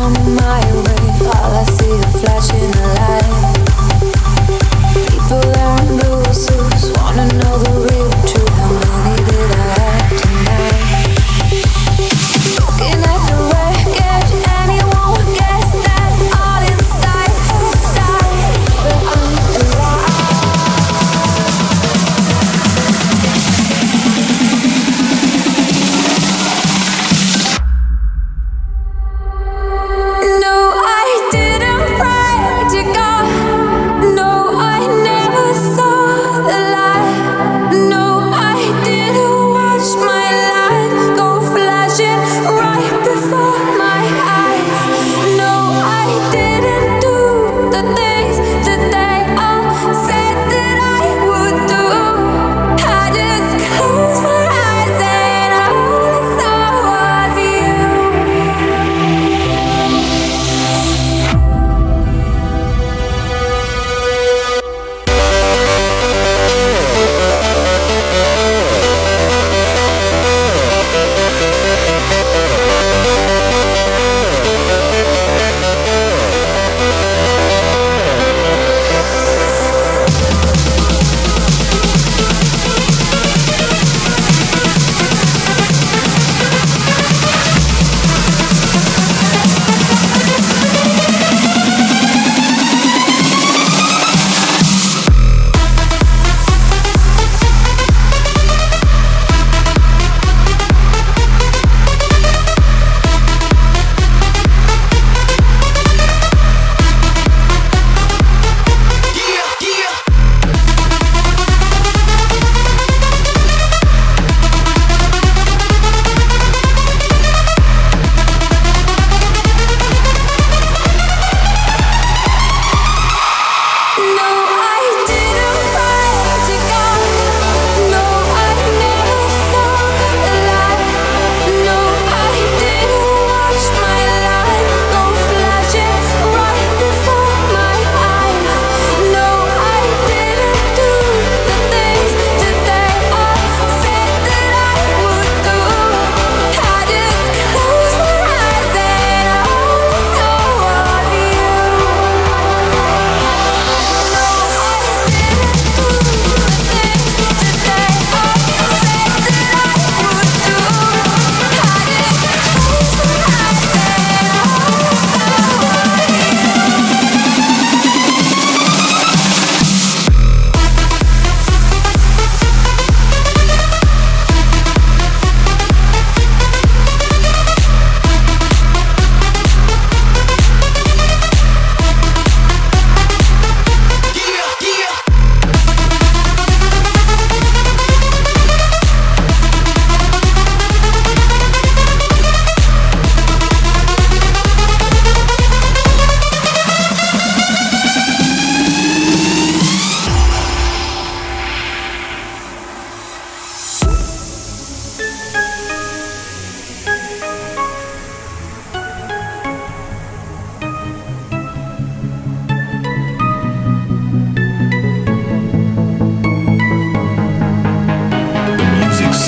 come my way. All I see are flashing lights.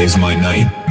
Is my night.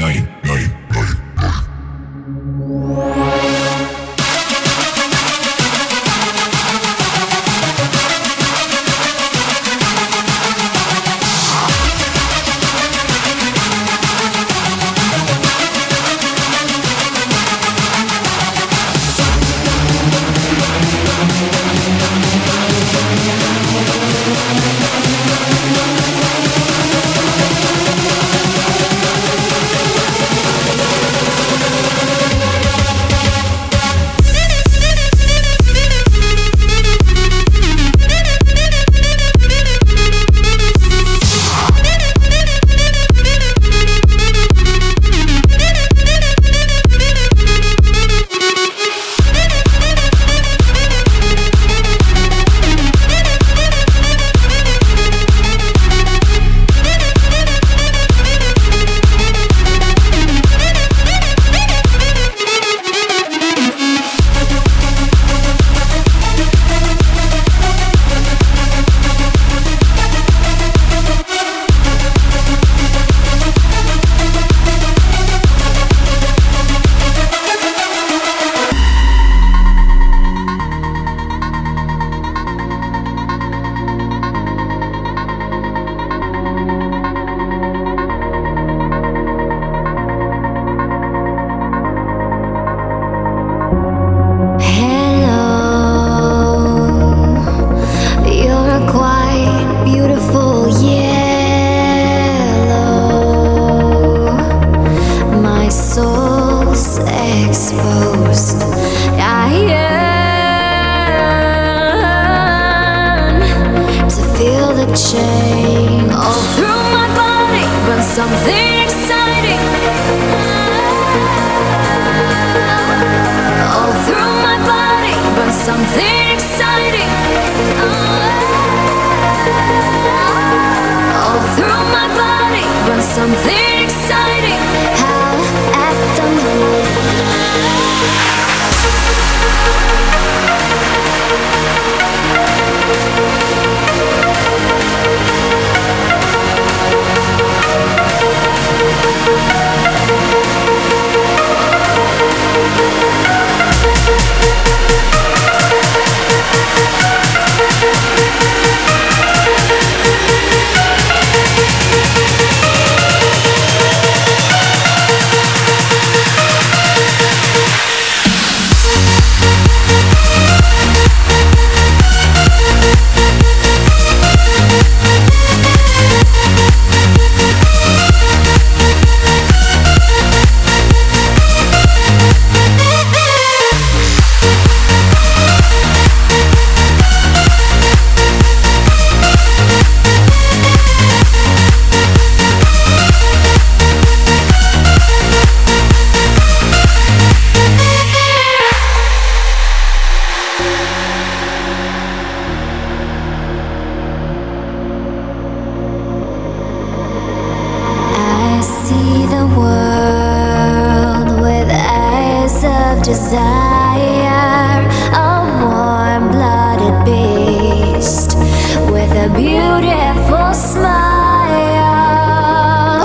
desire, a warm blooded beast with a beautiful smile.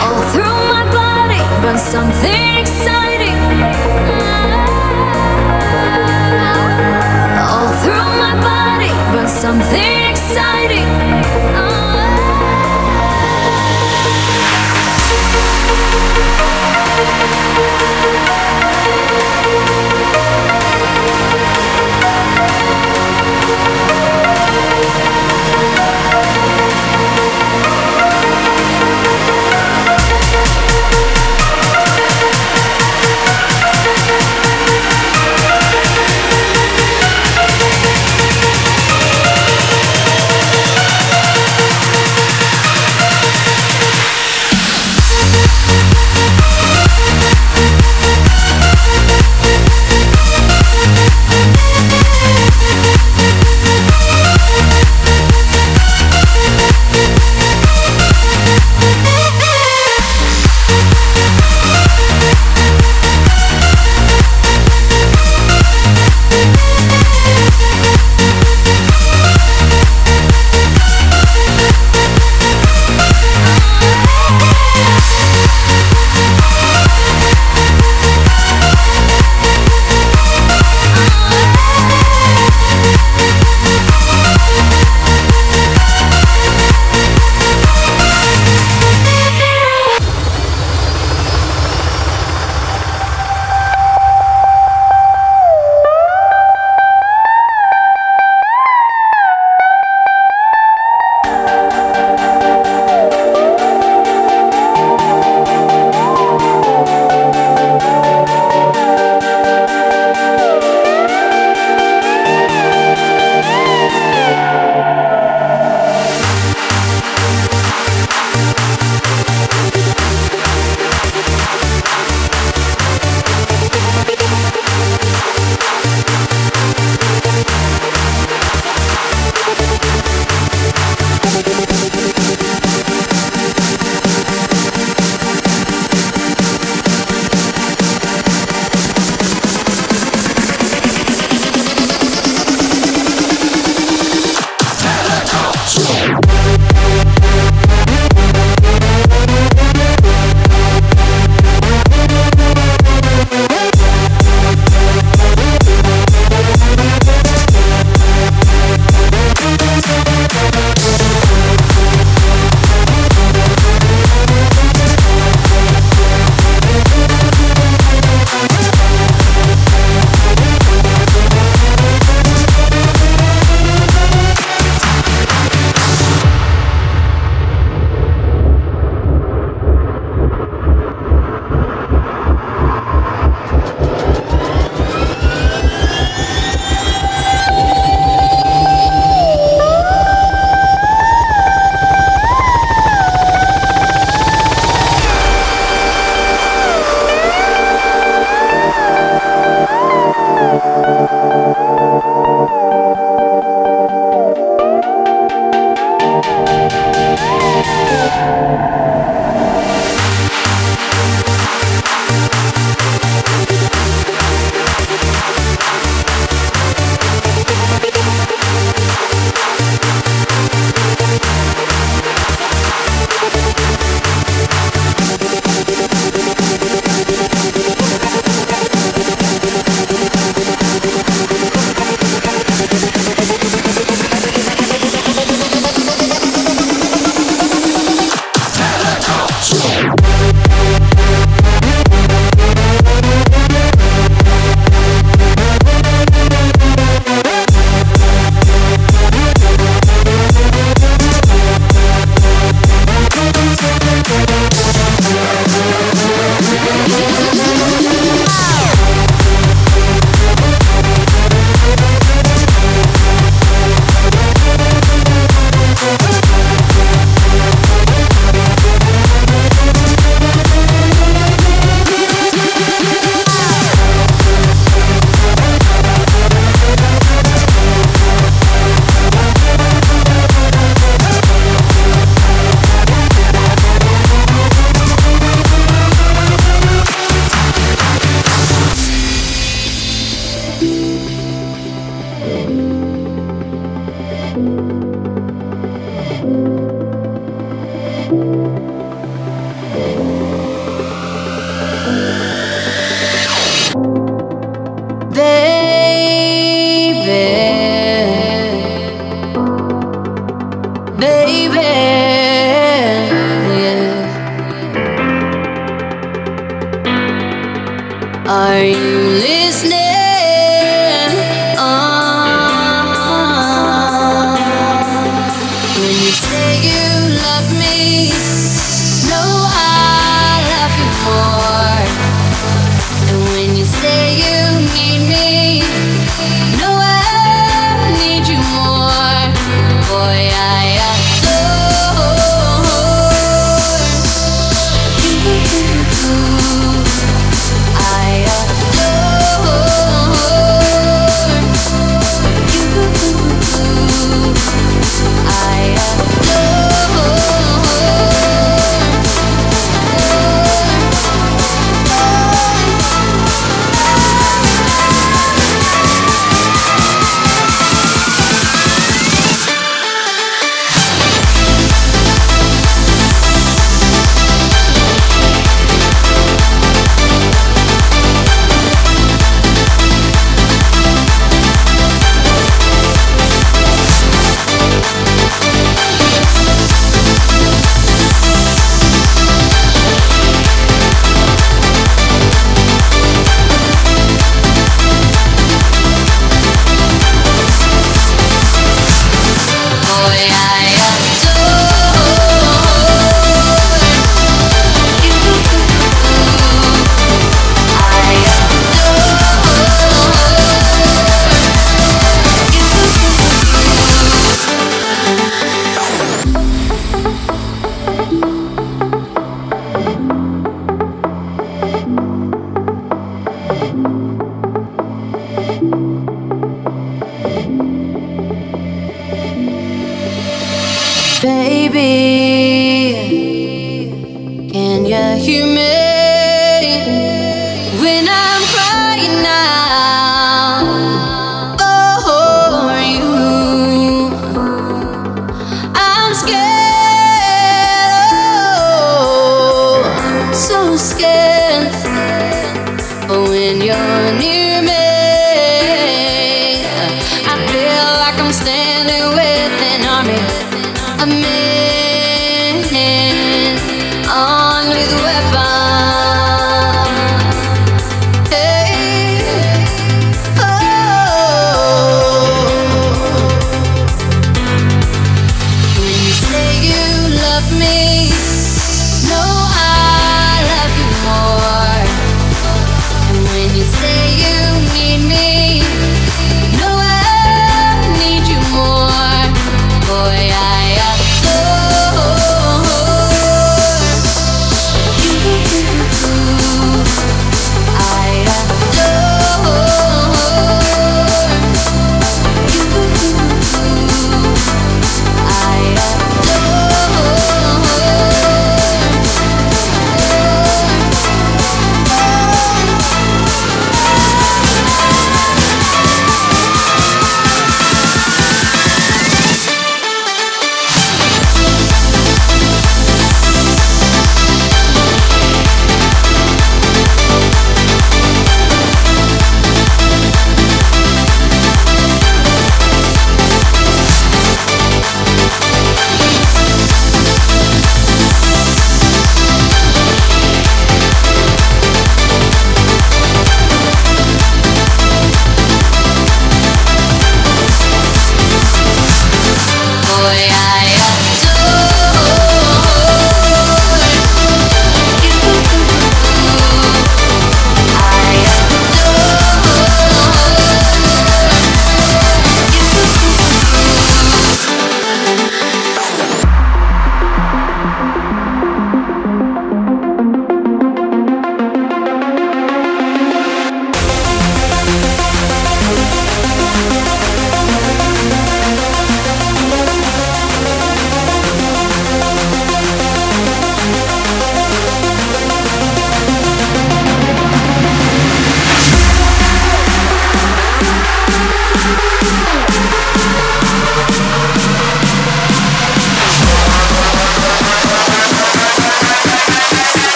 All through my body but something.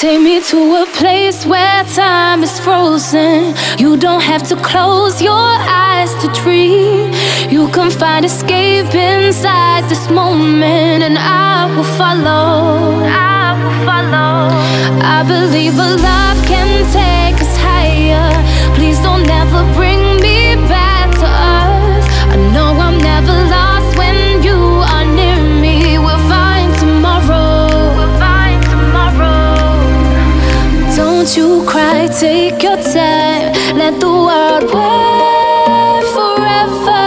Take me to a place where time is frozen. You don't have to close your eyes to dream. You can find escape inside this moment, and I will follow. I will follow. I believe a love can take us higher. Please don't ever bring Don't you cry, take your time. Let the world wait forever.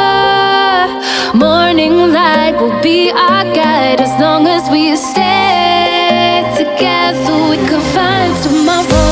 Morning light will be our guide as long as we stay together. We can find tomorrow.